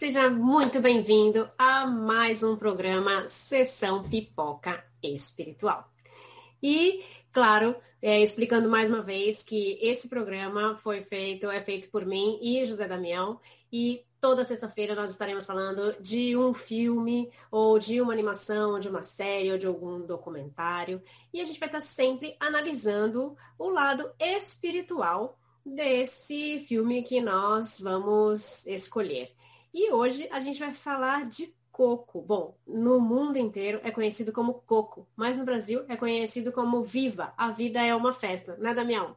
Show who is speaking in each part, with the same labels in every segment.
Speaker 1: Seja muito bem-vindo a mais um programa Sessão Pipoca Espiritual. E, claro, é, explicando mais uma vez que esse programa foi feito, é feito por mim e José Damião, e toda sexta-feira nós estaremos falando de um filme, ou de uma animação, ou de uma série, ou de algum documentário, e a gente vai estar sempre analisando o lado espiritual desse filme que nós vamos escolher. E hoje a gente vai falar de coco. Bom, no mundo inteiro é conhecido como coco, mas no Brasil é conhecido como viva. A vida é uma festa, né, Damião?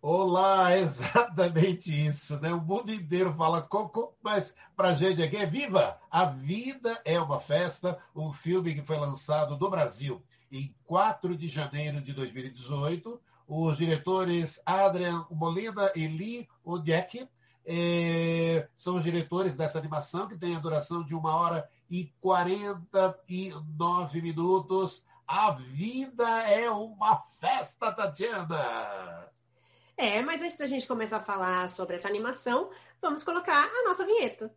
Speaker 2: Olá, exatamente isso, né? O mundo inteiro fala coco, mas pra gente aqui é viva. A vida é uma festa, um filme que foi lançado no Brasil em 4 de janeiro de 2018. Os diretores Adrian Molina e Lee Odiek é, são os diretores dessa animação, que tem a duração de uma hora e 49 minutos. A vida é uma festa, Tatiana!
Speaker 1: É, mas antes da gente começar a falar sobre essa animação, vamos colocar a nossa vinheta.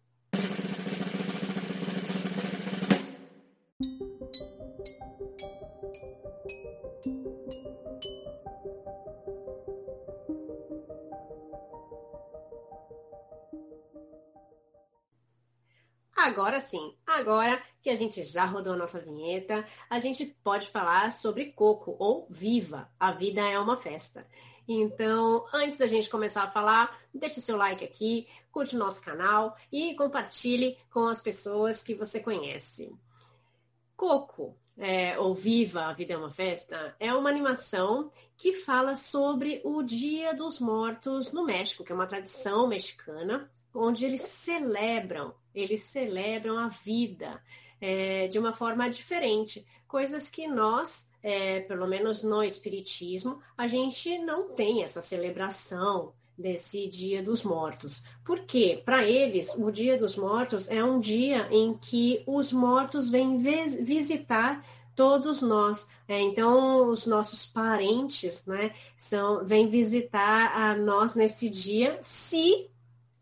Speaker 1: Agora sim, agora que a gente já rodou a nossa vinheta, a gente pode falar sobre Coco ou Viva, a vida é uma festa. Então, antes da gente começar a falar, deixe seu like aqui, curte o nosso canal e compartilhe com as pessoas que você conhece. Coco, é, ou Viva, a Vida é uma Festa, é uma animação que fala sobre o Dia dos Mortos no México, que é uma tradição mexicana, onde eles celebram eles celebram a vida é, de uma forma diferente, coisas que nós, é, pelo menos no Espiritismo, a gente não tem essa celebração desse Dia dos Mortos. Porque, para eles, o Dia dos Mortos é um dia em que os mortos vêm visitar todos nós. É, então, os nossos parentes, né, são, vêm visitar a nós nesse dia, se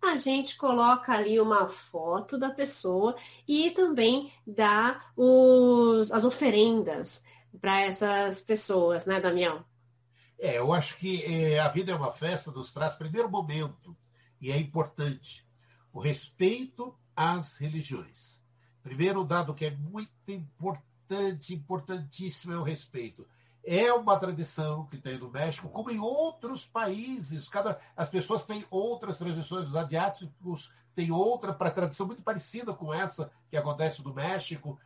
Speaker 1: a gente coloca ali uma foto da pessoa e também dá os, as oferendas para essas pessoas, né, Damião?
Speaker 2: É, eu acho que é, a vida é uma festa nos traz primeiro momento, e é importante, o respeito às religiões. Primeiro dado que é muito importante, importantíssimo é o respeito. É uma tradição que tem no México, como em outros países. Cada, as pessoas têm outras tradições, os asiáticos têm outra para tradição muito parecida com essa que acontece no México.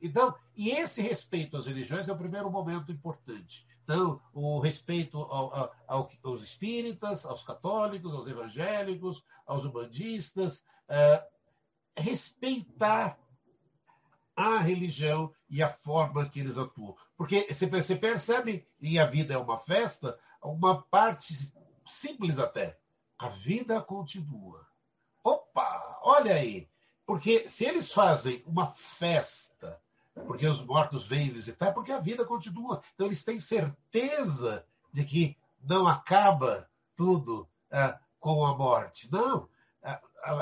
Speaker 2: Então, e esse respeito às religiões é o primeiro momento importante. Então, o respeito ao, ao, ao, aos espíritas, aos católicos, aos evangélicos, aos umbandistas, é, respeitar a religião e a forma que eles atuam. Porque você percebe, e a vida é uma festa, uma parte simples até. A vida continua. Opa, olha aí. Porque se eles fazem uma festa, porque os mortos vêm visitar, é porque a vida continua. Então eles têm certeza de que não acaba tudo ah, com a morte. Não. A,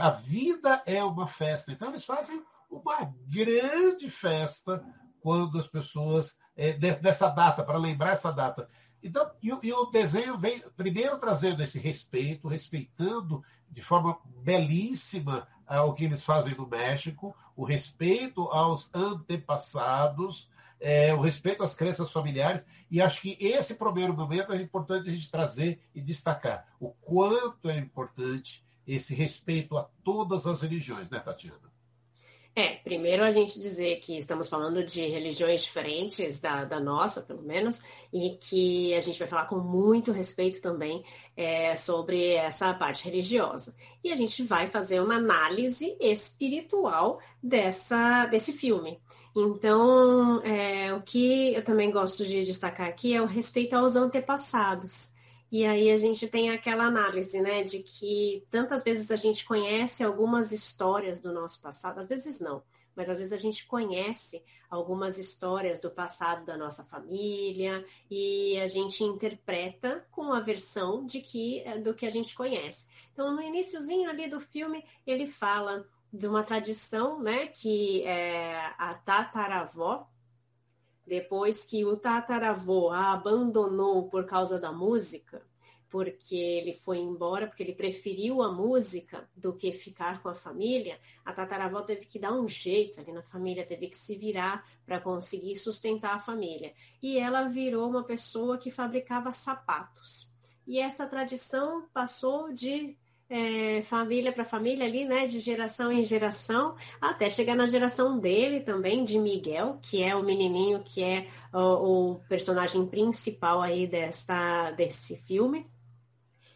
Speaker 2: a vida é uma festa. Então eles fazem uma grande festa quando as pessoas, é, dessa data, para lembrar essa data. Então, e, e, o desenho vem primeiro trazendo esse respeito, respeitando de forma belíssima ah, o que eles fazem no México, o respeito aos antepassados, é, o respeito às crenças familiares, e acho que esse primeiro momento é importante a gente trazer e destacar o quanto é importante esse respeito a todas as religiões, né, Tatiana?
Speaker 1: É, primeiro a gente dizer que estamos falando de religiões diferentes da, da nossa, pelo menos, e que a gente vai falar com muito respeito também é, sobre essa parte religiosa. E a gente vai fazer uma análise espiritual dessa, desse filme. Então, é, o que eu também gosto de destacar aqui é o respeito aos antepassados. E aí a gente tem aquela análise, né, de que tantas vezes a gente conhece algumas histórias do nosso passado, às vezes não, mas às vezes a gente conhece algumas histórias do passado da nossa família e a gente interpreta com a versão de que do que a gente conhece. Então, no iníciozinho ali do filme, ele fala de uma tradição, né, que é a tataravó, depois que o tataravô a abandonou por causa da música, porque ele foi embora, porque ele preferiu a música do que ficar com a família, a tataravó teve que dar um jeito ali na família, teve que se virar para conseguir sustentar a família. E ela virou uma pessoa que fabricava sapatos. E essa tradição passou de é, família para família ali, né, de geração em geração, até chegar na geração dele também, de Miguel, que é o menininho que é o, o personagem principal aí desta, desse filme.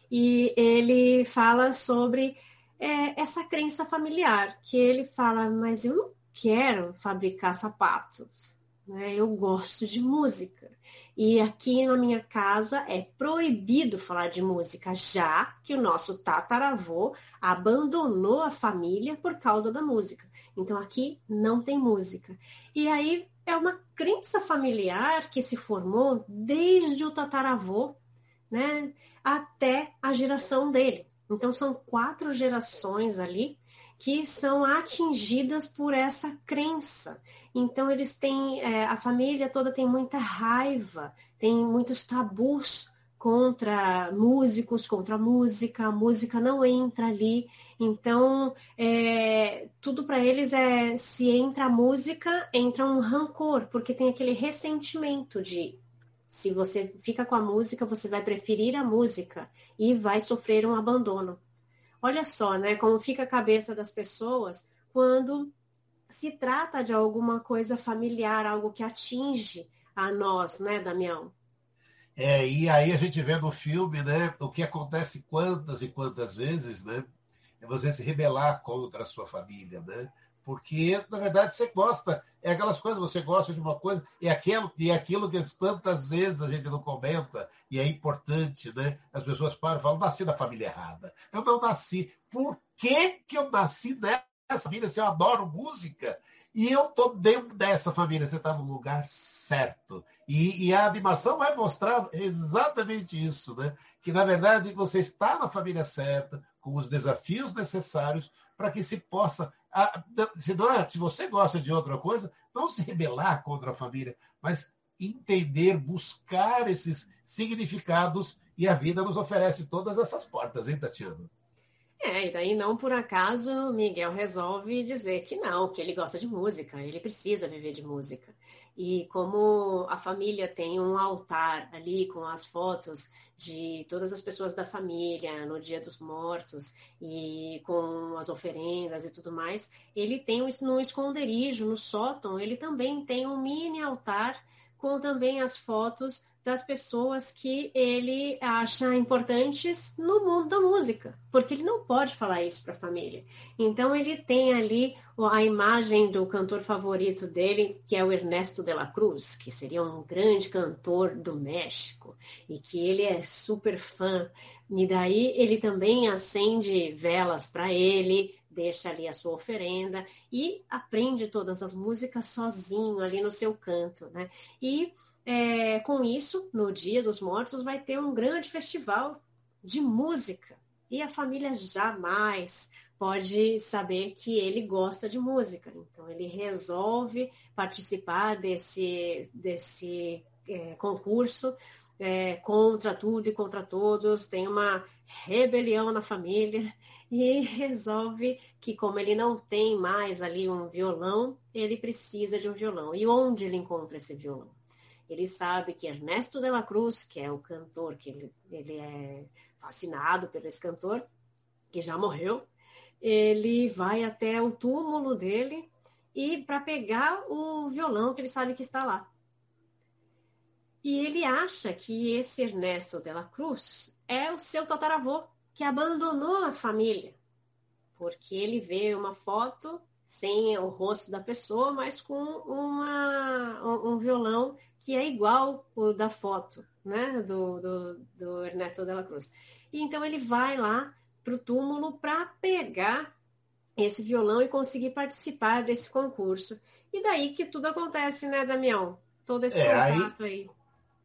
Speaker 1: E ele fala sobre é, essa crença familiar, que ele fala, mas eu não quero fabricar sapatos, né? eu gosto de música. E aqui na minha casa é proibido falar de música, já que o nosso tataravô abandonou a família por causa da música. Então aqui não tem música. E aí é uma crença familiar que se formou desde o tataravô, né? até a geração dele. Então, são quatro gerações ali que são atingidas por essa crença. Então, eles têm, é, a família toda tem muita raiva, tem muitos tabus contra músicos, contra música, a música não entra ali. Então, é, tudo para eles é se entra a música, entra um rancor, porque tem aquele ressentimento de se você fica com a música, você vai preferir a música e vai sofrer um abandono. Olha só, né, como fica a cabeça das pessoas quando se trata de alguma coisa familiar, algo que atinge a nós, né, Damião?
Speaker 2: É, e aí a gente vê no filme, né, o que acontece quantas e quantas vezes, né, é você se rebelar contra a sua família, né? Porque, na verdade, você gosta, é aquelas coisas, você gosta de uma coisa, e aquilo, e aquilo que tantas vezes a gente não comenta, e é importante, né? As pessoas param e falam, nasci na família errada. Eu não nasci. Por que, que eu nasci nessa família se eu adoro música? E eu estou dentro dessa família, você está no lugar certo. E, e, a animação vai mostrar exatamente isso, né? Que, na verdade, você está na família certa, com os desafios necessários para que se possa se, não é, se você gosta de outra coisa, não se rebelar contra a família, mas entender, buscar esses significados e a vida nos oferece todas essas portas, hein, Tatiana?
Speaker 1: É, e daí não por acaso Miguel resolve dizer que não, que ele gosta de música, ele precisa viver de música. E como a família tem um altar ali com as fotos de todas as pessoas da família no Dia dos Mortos e com as oferendas e tudo mais, ele tem no esconderijo, no sótão, ele também tem um mini altar com também as fotos das pessoas que ele acha importantes no mundo da música, porque ele não pode falar isso para a família. Então ele tem ali a imagem do cantor favorito dele, que é o Ernesto de la Cruz, que seria um grande cantor do México e que ele é super fã. E daí ele também acende velas para ele, deixa ali a sua oferenda e aprende todas as músicas sozinho ali no seu canto, né? E é, com isso, no Dia dos Mortos, vai ter um grande festival de música. E a família jamais pode saber que ele gosta de música. Então, ele resolve participar desse, desse é, concurso é, contra tudo e contra todos. Tem uma rebelião na família e resolve que, como ele não tem mais ali um violão, ele precisa de um violão. E onde ele encontra esse violão? Ele sabe que Ernesto de la Cruz, que é o cantor, que ele, ele é fascinado por esse cantor, que já morreu, ele vai até o túmulo dele e para pegar o violão que ele sabe que está lá. E ele acha que esse Ernesto de la Cruz é o seu tataravô, que abandonou a família, porque ele vê uma foto sem o rosto da pessoa, mas com uma, um, um violão que é igual o da foto, né, do, do, do Ernesto de la Cruz. E então ele vai lá para o túmulo para pegar esse violão e conseguir participar desse concurso. E daí que tudo acontece, né, Damião? Todo esse é, contato aí, aí.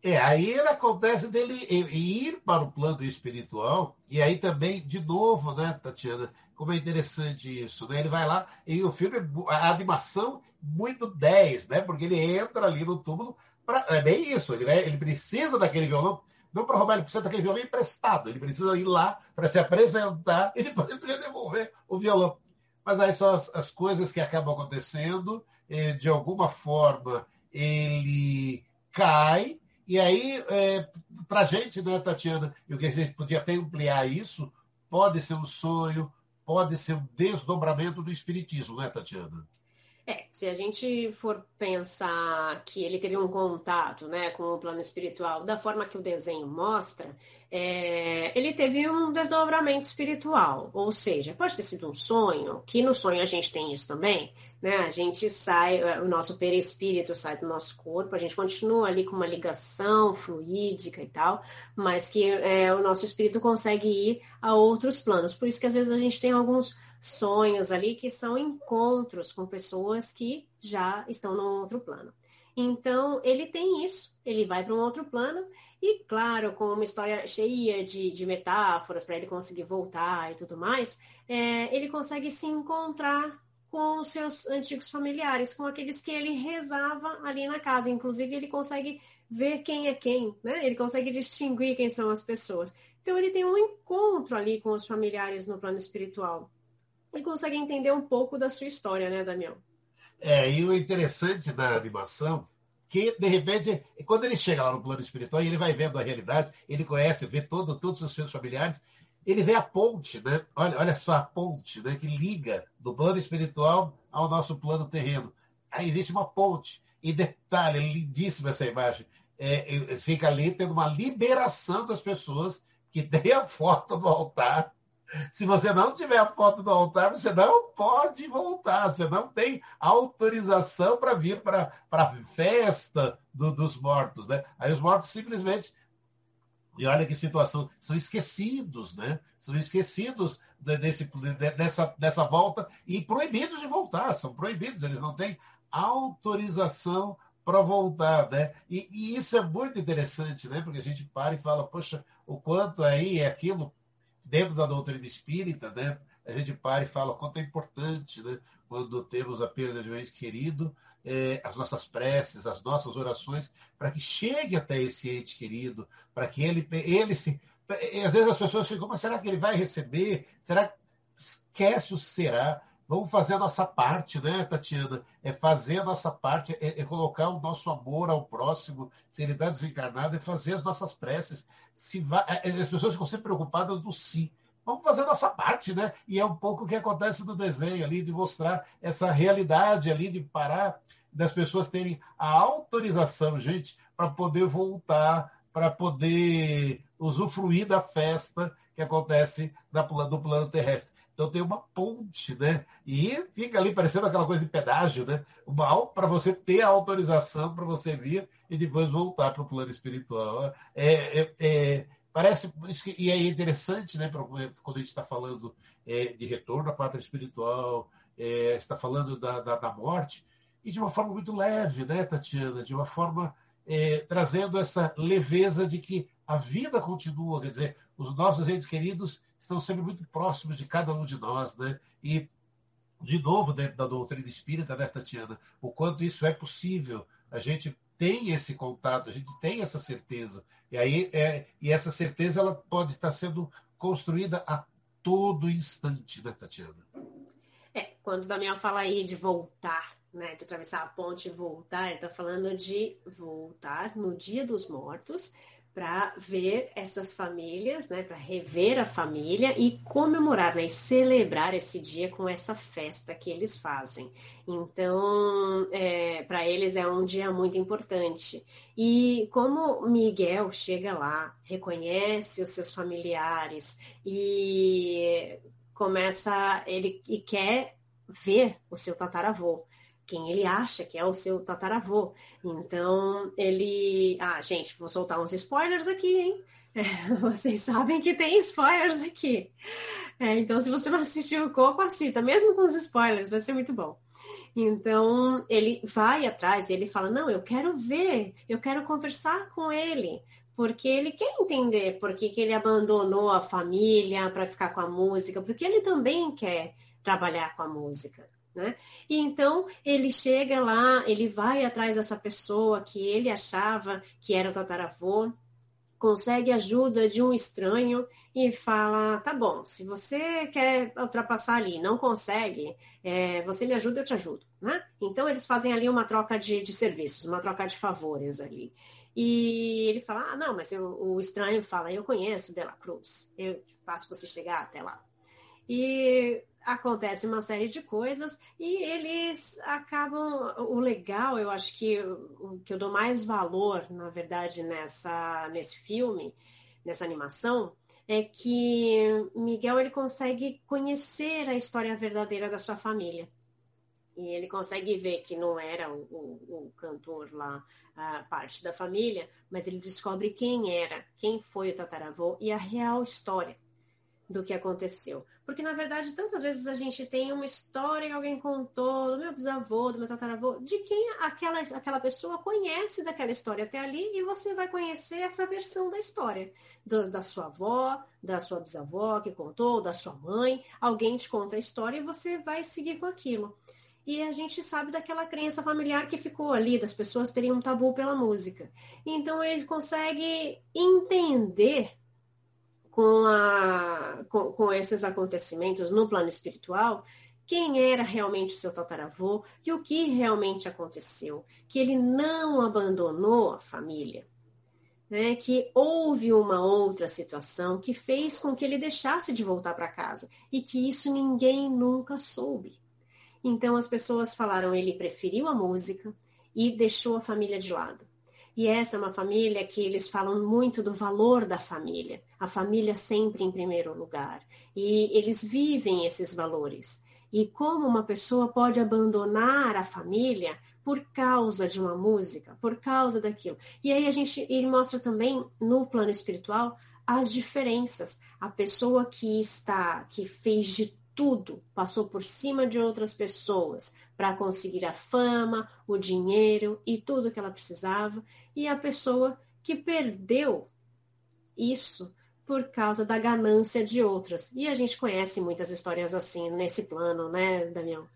Speaker 2: É, aí ele acontece dele ir para o plano espiritual, e aí também, de novo, né, Tatiana, como é interessante isso, né? Ele vai lá, e o filme, a animação, muito 10, né? Porque ele entra ali no túmulo, pra, é bem isso, ele, ele precisa daquele violão, não para roubar, ele precisa daquele violão emprestado, ele precisa ir lá para se apresentar, e depois ele precisa devolver o violão. Mas aí são as, as coisas que acabam acontecendo, de alguma forma ele cai, e aí, é, para a gente, né, Tatiana, eu que a gente podia até ampliar isso, pode ser um sonho, pode ser um desdobramento do espiritismo, né, Tatiana?
Speaker 1: É, se a gente for pensar que ele teve um contato né, com o plano espiritual da forma que o desenho mostra, é, ele teve um desdobramento espiritual. Ou seja, pode ter sido um sonho, que no sonho a gente tem isso também, né? A gente sai, é, o nosso perispírito sai do nosso corpo, a gente continua ali com uma ligação fluídica e tal, mas que é, o nosso espírito consegue ir a outros planos. Por isso que às vezes a gente tem alguns sonhos ali que são encontros com pessoas que já estão no outro plano. Então, ele tem isso, ele vai para um outro plano, e claro, com uma história cheia de, de metáforas para ele conseguir voltar e tudo mais, é, ele consegue se encontrar com os seus antigos familiares, com aqueles que ele rezava ali na casa. Inclusive, ele consegue ver quem é quem, né? Ele consegue distinguir quem são as pessoas. Então, ele tem um encontro ali com os familiares no plano espiritual e consegue entender um pouco da sua história, né, Damião?
Speaker 2: É, e o interessante da animação que, de repente, quando ele chega lá no plano espiritual e ele vai vendo a realidade, ele conhece, vê todo, todos os seus familiares, ele vê a ponte, né? Olha, olha só a ponte, né? Que liga do plano espiritual ao nosso plano terreno. Aí existe uma ponte. E detalhe, é lindíssima essa imagem. É, fica ali tendo uma liberação das pessoas que têm a foto do altar se você não tiver a foto do altar, você não pode voltar, você não tem autorização para vir para a festa do, dos mortos. Né? Aí os mortos simplesmente. E olha que situação, são esquecidos, né? São esquecidos desse, dessa, dessa volta e proibidos de voltar, são proibidos, eles não têm autorização para voltar, né? E, e, isso é muito interessante, né? Porque a gente para e fala, poxa, o quanto aí é aquilo dentro da doutrina espírita, né, a gente para e fala o quanto é importante, né, quando temos a perda de um ente querido, é, as nossas preces, as nossas orações, para que chegue até esse ente querido, para que ele, ele se. Às vezes as pessoas ficam, mas será que ele vai receber? Será que esquece o será? Vamos fazer a nossa parte, né, Tatiana? É fazer a nossa parte, é, é colocar o nosso amor ao próximo, se ele está desencarnado, é fazer as nossas preces. Se vai, é, as pessoas ficam sempre preocupadas do si. Vamos fazer a nossa parte, né? E é um pouco o que acontece no desenho ali, de mostrar essa realidade ali, de parar, das pessoas terem a autorização, gente, para poder voltar, para poder usufruir da festa que acontece do plano terrestre. Então tem uma ponte, né? E fica ali parecendo aquela coisa de pedágio, né? Uma para você ter a autorização para você vir e depois voltar para o plano espiritual. É, é, é, parece e é interessante, né? Quando a gente está falando é, de retorno à pátria espiritual, é, está falando da, da, da, morte e de uma forma muito leve, né, Tatiana? De uma forma é, trazendo essa leveza de que a vida continua, quer dizer, os nossos entes queridos estão sempre muito próximos de cada um de nós, né? E, de novo, dentro da doutrina espírita, né, Tatiana, o quanto isso é possível. A gente tem esse contato, a gente tem essa certeza. E aí é, e essa certeza ela pode estar sendo construída a todo instante, né, Tatiana?
Speaker 1: É, quando o Daniel fala aí de voltar, né, de atravessar a ponte e voltar, ele está falando de voltar no dia dos mortos para ver essas famílias, né, para rever a família e comemorar, né, e celebrar esse dia com essa festa que eles fazem. Então, é, para eles é um dia muito importante. E como Miguel chega lá, reconhece os seus familiares e começa ele e quer ver o seu tataravô quem ele acha que é o seu tataravô. Então, ele. Ah, gente, vou soltar uns spoilers aqui, hein? Vocês sabem que tem spoilers aqui. É, então, se você não assistiu o Coco, assista, mesmo com os spoilers, vai ser muito bom. Então, ele vai atrás, ele fala: Não, eu quero ver, eu quero conversar com ele, porque ele quer entender por que, que ele abandonou a família para ficar com a música, porque ele também quer trabalhar com a música. Né? E então ele chega lá, ele vai atrás dessa pessoa que ele achava que era o tataravô, consegue ajuda de um estranho e fala: tá bom, se você quer ultrapassar ali, não consegue, é, você me ajuda, eu te ajudo. Né? Então eles fazem ali uma troca de, de serviços, uma troca de favores ali. E ele fala: ah, não, mas eu, o estranho fala: eu conheço Dela Cruz, eu faço você chegar até lá. E acontece uma série de coisas e eles acabam. O legal, eu acho que o que eu dou mais valor, na verdade, nessa, nesse filme, nessa animação, é que Miguel ele consegue conhecer a história verdadeira da sua família. E ele consegue ver que não era o, o, o cantor lá, a parte da família, mas ele descobre quem era, quem foi o tataravô e a real história do que aconteceu. Porque, na verdade, tantas vezes a gente tem uma história que alguém contou do meu bisavô, do meu tataravô, de quem aquela, aquela pessoa conhece daquela história até ali, e você vai conhecer essa versão da história. Do, da sua avó, da sua bisavó que contou, da sua mãe. Alguém te conta a história e você vai seguir com aquilo. E a gente sabe daquela crença familiar que ficou ali, das pessoas terem um tabu pela música. Então ele consegue entender com, a, com, com esses acontecimentos no plano espiritual, quem era realmente seu tataravô e o que realmente aconteceu. Que ele não abandonou a família. Né? Que houve uma outra situação que fez com que ele deixasse de voltar para casa. E que isso ninguém nunca soube. Então as pessoas falaram, ele preferiu a música e deixou a família de lado. E essa é uma família que eles falam muito do valor da família, a família sempre em primeiro lugar. E eles vivem esses valores. E como uma pessoa pode abandonar a família por causa de uma música, por causa daquilo. E aí a gente ele mostra também no plano espiritual as diferenças. A pessoa que está que fez de tudo, passou por cima de outras pessoas para conseguir a fama, o dinheiro e tudo que ela precisava, e a pessoa que perdeu isso por causa da ganância de outras. E a gente conhece muitas histórias assim nesse plano, né, Damião?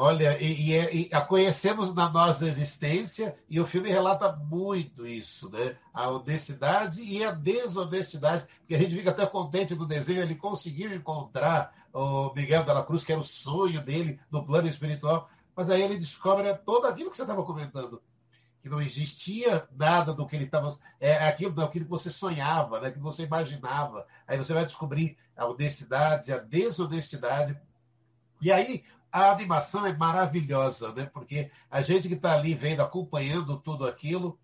Speaker 2: Olha, e, e, e, a conhecemos na nossa existência e o filme relata muito isso, né? A honestidade e a desonestidade, porque a gente fica até contente do desenho, ele conseguiu encontrar o Miguel Dela Cruz, que era o sonho dele no plano espiritual, mas aí ele descobre todo aquilo que você estava comentando, que não existia nada do que ele estava, é aquilo daquilo que você sonhava, né? que você imaginava. Aí você vai descobrir a honestidade, a desonestidade. E aí a animação é maravilhosa, né? Porque a gente que está ali vendo, acompanhando tudo aquilo,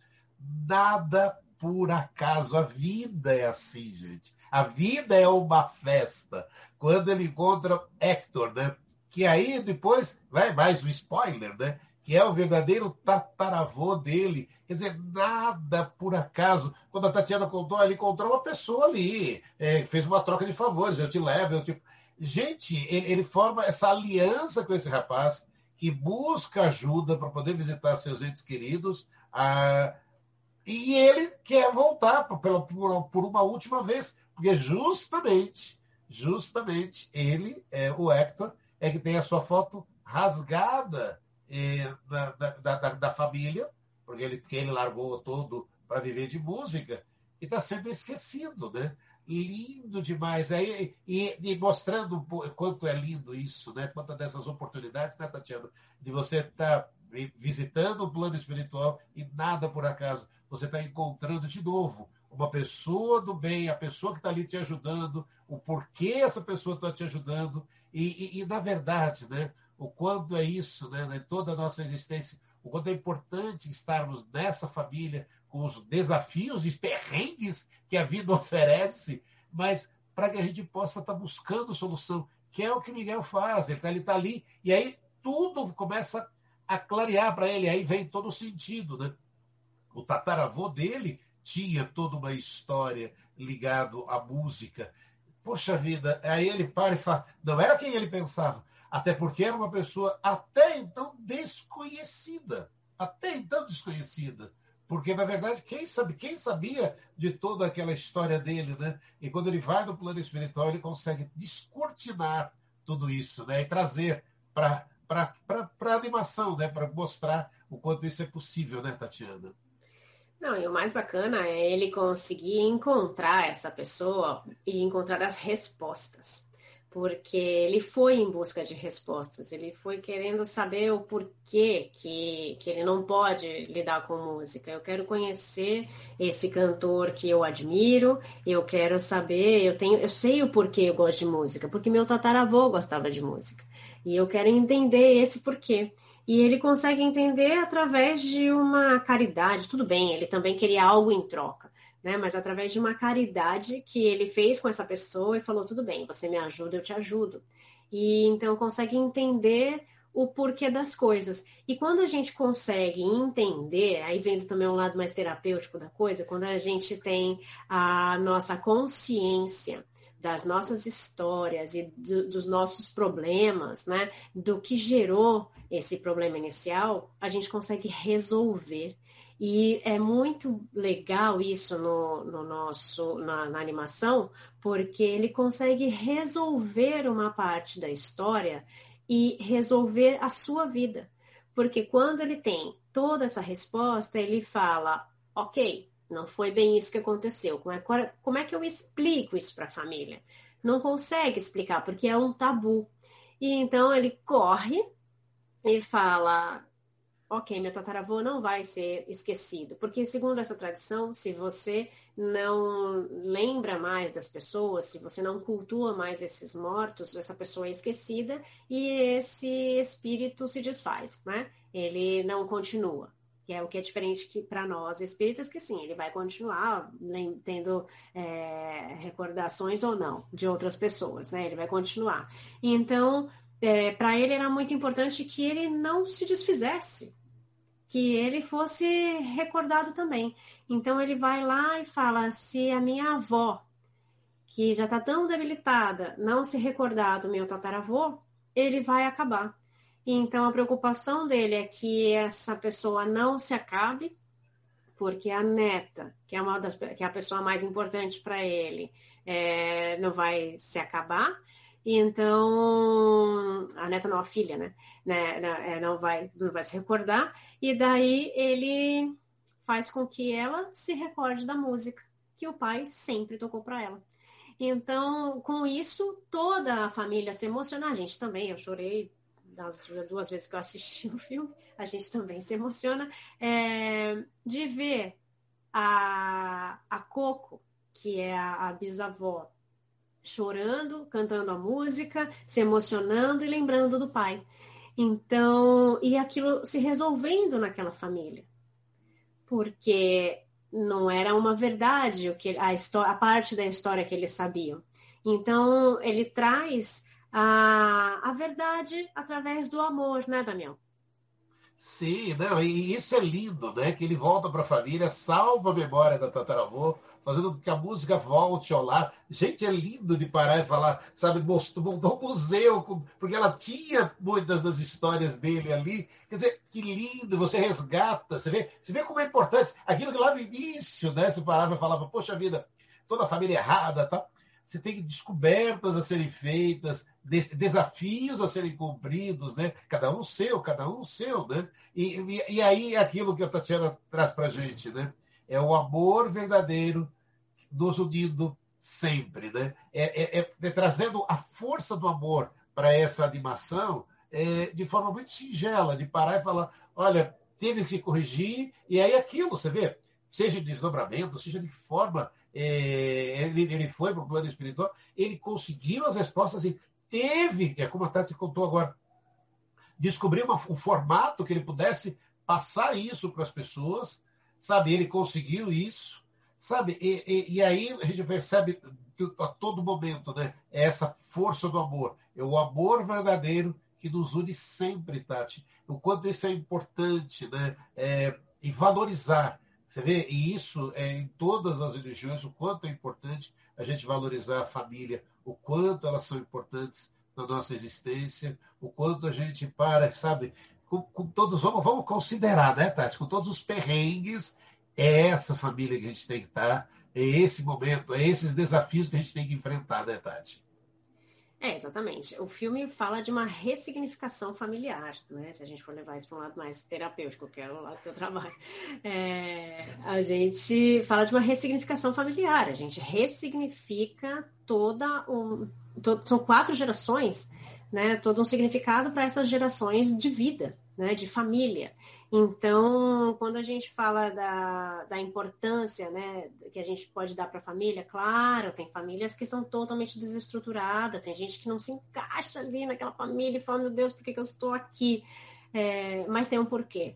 Speaker 2: nada por acaso. A vida é assim, gente. A vida é uma festa. Quando ele encontra Hector, né? Que aí depois vai mais um spoiler, né? Que é o verdadeiro tataravô dele. Quer dizer, nada por acaso. Quando a Tatiana contou, ele encontrou uma pessoa ali, é, fez uma troca de favores, eu te levo, eu te Gente, ele, ele forma essa aliança com esse rapaz que busca ajuda para poder visitar seus entes queridos. Ah, e ele quer voltar por, por, por, uma última vez, porque justamente, justamente ele, é, o Hector, é que tem a sua foto rasgada da, da, da, da, família, porque ele, porque ele largou todo para viver de música, e está sendo esquecido, né? Lindo demais. Aí, e, e mostrando quanto é lindo isso, né? Quantas dessas oportunidades, né, Tatiana? De você estar tá visitando o plano espiritual e nada por acaso. Você está encontrando de novo uma pessoa do bem, a pessoa que está ali te ajudando, o porquê essa pessoa está te ajudando. E, e, e, na verdade, né? O quanto é isso, né? Em toda a nossa existência, o quanto é importante estarmos nessa família, com os desafios e perrengues que a vida oferece, mas para que a gente possa estar tá buscando solução, que é o que Miguel faz. Ele está tá ali e aí tudo começa a clarear para ele, aí vem todo o sentido. Né? O tataravô dele tinha toda uma história ligado à música. Poxa vida, aí ele para e fala, não era quem ele pensava, até porque era uma pessoa até então desconhecida, até então desconhecida. Porque, na verdade, quem, sabe, quem sabia de toda aquela história dele, né? E quando ele vai no plano espiritual, ele consegue descortinar tudo isso, né? E trazer para a animação, né? Para mostrar o quanto isso é possível, né, Tatiana?
Speaker 1: Não, e o mais bacana é ele conseguir encontrar essa pessoa e encontrar as respostas porque ele foi em busca de respostas, ele foi querendo saber o porquê que, que ele não pode lidar com música. Eu quero conhecer esse cantor que eu admiro, eu quero saber, eu tenho, eu sei o porquê eu gosto de música, porque meu tataravô gostava de música. E eu quero entender esse porquê. E ele consegue entender através de uma caridade. Tudo bem, ele também queria algo em troca né? Mas através de uma caridade que ele fez com essa pessoa e falou: tudo bem, você me ajuda, eu te ajudo. E então consegue entender o porquê das coisas. E quando a gente consegue entender, aí vendo também um lado mais terapêutico da coisa, quando a gente tem a nossa consciência das nossas histórias e do, dos nossos problemas, né, do que gerou esse problema inicial, a gente consegue resolver e é muito legal isso no, no nosso, na, na, animação, porque ele consegue resolver uma parte da história e resolver a sua vida. Porque quando ele tem toda essa resposta, ele fala, ok, não foi bem isso que aconteceu. Como é, como é que eu explico isso para a família? Não consegue explicar, porque é um tabu. E então ele corre e fala, ok, meu tataravô não vai ser esquecido, porque segundo essa tradição, se você não lembra mais das pessoas, se você não cultua mais esses mortos, essa pessoa é esquecida e esse espírito se desfaz, né? Ele não continua. Que é o que é diferente para nós espíritas, que sim, ele vai continuar tendo é, recordações ou não de outras pessoas, né? Ele vai continuar. Então, é, para ele era muito importante que ele não se desfizesse, que ele fosse recordado também. Então ele vai lá e fala: se a minha avó, que já está tão debilitada, não se recordar do meu tataravô, ele vai acabar. Então a preocupação dele é que essa pessoa não se acabe, porque a neta, que é uma das que é a pessoa mais importante para ele, é, não vai se acabar então, a neta não, a filha, né? né? É, não, vai, não vai se recordar. E daí ele faz com que ela se recorde da música que o pai sempre tocou para ela. Então, com isso, toda a família se emociona. A gente também, eu chorei das duas vezes que eu assisti o filme, a gente também se emociona é, de ver a, a Coco, que é a, a bisavó chorando, cantando a música, se emocionando e lembrando do pai. Então, e aquilo se resolvendo naquela família. Porque não era uma verdade o que a, a parte da história que eles sabiam. Então, ele traz a, a verdade através do amor, né, Daniel?
Speaker 2: Sim, não, e isso é lindo, né? Que ele volta para a família, salva a memória da tataravô, fazendo com que a música volte ao lar. Gente, é lindo de parar e falar, sabe, montou um museu, porque ela tinha muitas das histórias dele ali. Quer dizer, que lindo, você resgata, você vê, você vê como é importante. Aquilo que lá no início, né, se parava e falava, poxa vida, toda a família errada, tá? Você tem descobertas a serem feitas, desafios a serem cumpridos, né? Cada um seu, cada um seu, né? E, e, e aí é aquilo que a Tatiana traz para gente, né? É o amor verdadeiro nos unindo sempre, né? É, é, é, é trazendo a força do amor para essa animação é, de forma muito singela, de parar e falar, olha, teve que corrigir, e aí aquilo, você vê, seja de desdobramento, seja de que forma é, ele, ele foi para o plano espiritual, ele conseguiu as respostas e teve, é como a Tati contou agora, descobrir uma, um formato que ele pudesse passar isso para as pessoas, sabe? Ele conseguiu isso, sabe? E, e, e, aí a gente percebe a todo momento, né? Essa força do amor, é o amor verdadeiro que nos une sempre, Tati. O quanto isso é importante, né? É, e valorizar Você vê, e isso é em todas as religiões, o quanto é importante a gente valorizar a família, o quanto elas são importantes na nossa existência, o quanto a gente para, sabe, com, com todos, vamos, vamos considerar, né, Tati, com todos os perrengues, é essa família que a gente tem que estar, é esse momento, é esses desafios que a gente tem que enfrentar, né, Tati?
Speaker 1: É, exatamente. O filme fala de uma ressignificação familiar, né? Se a gente for levar isso para um lado mais terapêutico, que é o lado que eu trabalho. É, a gente fala de uma ressignificação familiar. A gente ressignifica toda um... Todo, são quatro gerações, né? Todo um significado para essas gerações de vida, né? De família. Então, quando a gente fala da, da importância né, que a gente pode dar para a família, claro, tem famílias que são totalmente desestruturadas, tem gente que não se encaixa ali naquela família e fala, meu Deus, por que, que eu estou aqui? É, mas tem um porquê.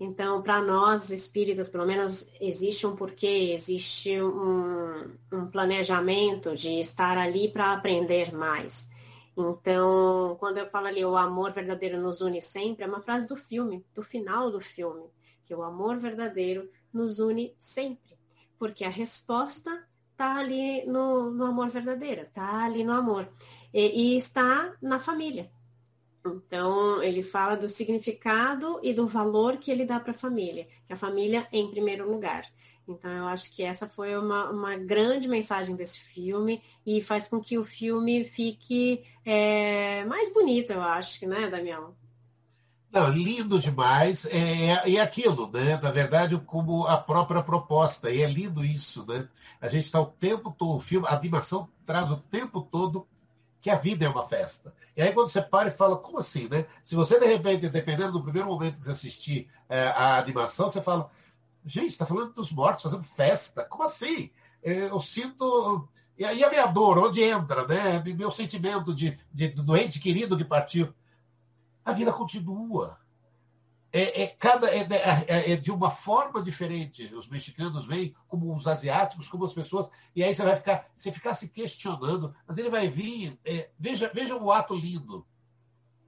Speaker 1: Então, para nós espíritas, pelo menos, existe um porquê, existe um, um planejamento de estar ali para aprender mais. Então, quando eu falo ali, o amor verdadeiro nos une sempre, é uma frase do filme, do final do filme, que o amor verdadeiro nos une sempre. Porque a resposta está ali no, no, amor verdadeiro, está ali no amor. E, e está na família. Então, ele fala do significado e do valor que ele dá para a família, que a família é em primeiro lugar. Então, eu acho que essa foi uma, uma grande mensagem desse filme e faz com que o filme fique é, mais bonito, eu acho, né, Damião?
Speaker 2: Não, lindo demais. É, é, é aquilo, né? Na verdade, como a própria proposta. E é lindo isso, né? A gente está o tempo todo, o filme, a animação traz o tempo todo que a vida é uma festa. E aí quando você para e fala, como assim, né? Se você, de repente, dependendo do primeiro momento que você assistir é, a animação, você fala, Gente, está falando dos mortos, fazendo festa. Como assim? É, eu sinto. E aí a minha dor, onde entra, né? Meu sentimento de, de do ente querido que partiu. A vida continua. É, é cada, é, é, é, de uma forma diferente. Os mexicanos veem como os asiáticos, como as pessoas, e aí você vai ficar, você ficar se questionando, mas ele vai vir. É, veja, veja o ato lindo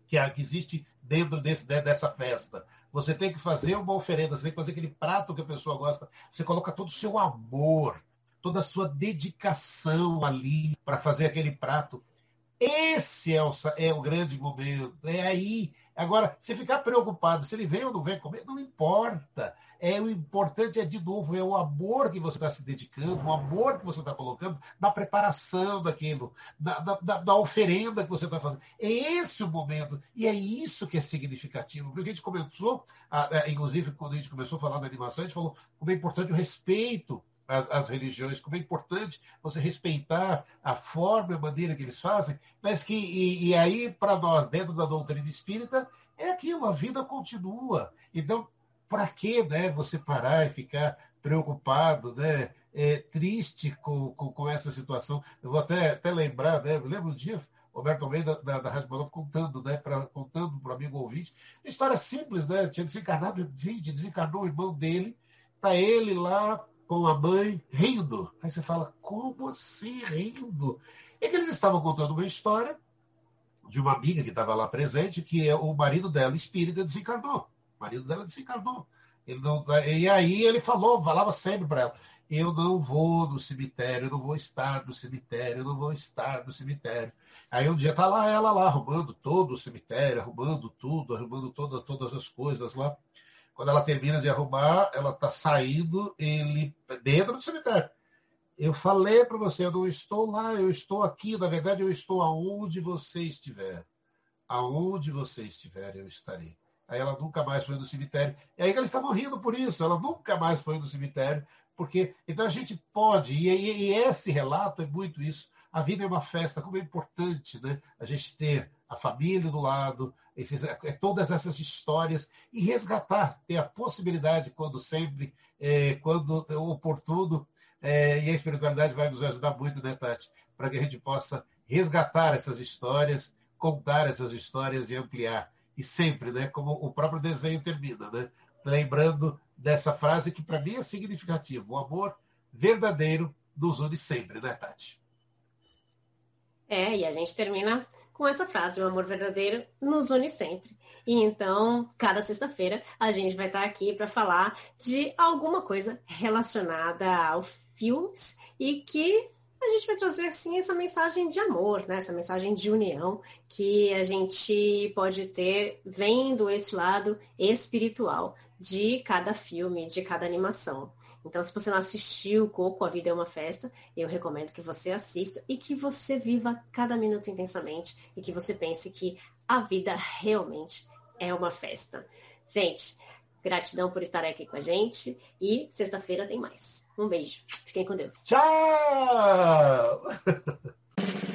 Speaker 2: que, que existe dentro desse, dessa festa. Você tem que fazer uma oferenda, você tem que fazer aquele prato que a pessoa gosta. Você coloca todo o seu amor, toda a sua dedicação ali para fazer aquele prato. Esse é o, é o grande momento. É aí. Agora, se ficar preocupado se ele vem ou não vem comer, não importa. É o importante é de novo é o amor que você está se dedicando, o amor que você está colocando na preparação daquilo, na, na, na oferenda que você está fazendo. É esse o momento e é isso que é significativo. Porque a gente começou, a, a, inclusive quando a gente começou a falar da animação, a gente falou como é importante o respeito às, às, religiões, como é importante você respeitar a forma, a maneira que eles fazem, mas que, e, e aí, para nós, dentro da doutrina espírita, é aquilo, a vida continua. Então, para que né, você parar e ficar preocupado, né, é, triste com, com, com, essa situação? Eu vou até, até lembrar, né, lembro um dia, Roberto Almeida, da, da Rádio Manoel, contando, né, contando para o amigo ouvinte, história simples, né, tinha desencarnado, gente, desencarnou o irmão dele, tá ele lá com a mãe rindo. Aí você fala, como assim rindo? É que eles estavam contando uma história de uma amiga que estava lá presente, que é o marido dela, espírita, desencarnou. O marido dela desencarnou. Não, e aí ele falou, falava sempre para ela: eu não vou no cemitério, eu não vou estar no cemitério, eu não vou estar no cemitério. Aí um dia tá lá ela lá arrumando todo o cemitério, arrumando tudo, arrumando toda, todas as coisas lá. Quando ela termina de arrumar, ela tá saindo ele dentro do cemitério. Eu falei para você, eu não estou lá, eu estou aqui. Na verdade, eu estou aonde você estiver. Aonde você estiver, eu estarei. Aí ela nunca mais foi no cemitério. E aí eles estavam rindo por isso. Ela nunca mais foi no cemitério. Porque, então a gente pode, e, e, e esse relato é muito isso. A vida é uma festa, como é importante né? a gente ter a família do lado, esses, é, todas essas histórias, e resgatar, ter a possibilidade, quando sempre, é, quando oportuno, é, e a espiritualidade vai nos ajudar muito, né, Tati? Para que a gente possa resgatar essas histórias, contar essas histórias e ampliar e sempre, né? Como o próprio desenho termina, né? Lembrando dessa frase que para mim é significativa: o amor verdadeiro nos une sempre, né, Tati?
Speaker 1: É, e a gente termina com essa frase: o amor verdadeiro nos une sempre. E então, cada sexta-feira, a gente vai estar aqui para falar de alguma coisa relacionada aos filmes e que a gente vai trazer assim essa mensagem de amor, né? Essa mensagem de união que a gente pode ter vendo esse lado espiritual de cada filme, de cada animação. Então, se você não assistiu Coco, A Vida é uma Festa, eu recomendo que você assista e que você viva cada minuto intensamente e que você pense que a vida realmente é uma festa. Gente, gratidão por estar aqui com a gente e sexta-feira tem mais. Um beijo. Fiquem com Deus.
Speaker 2: Tchau!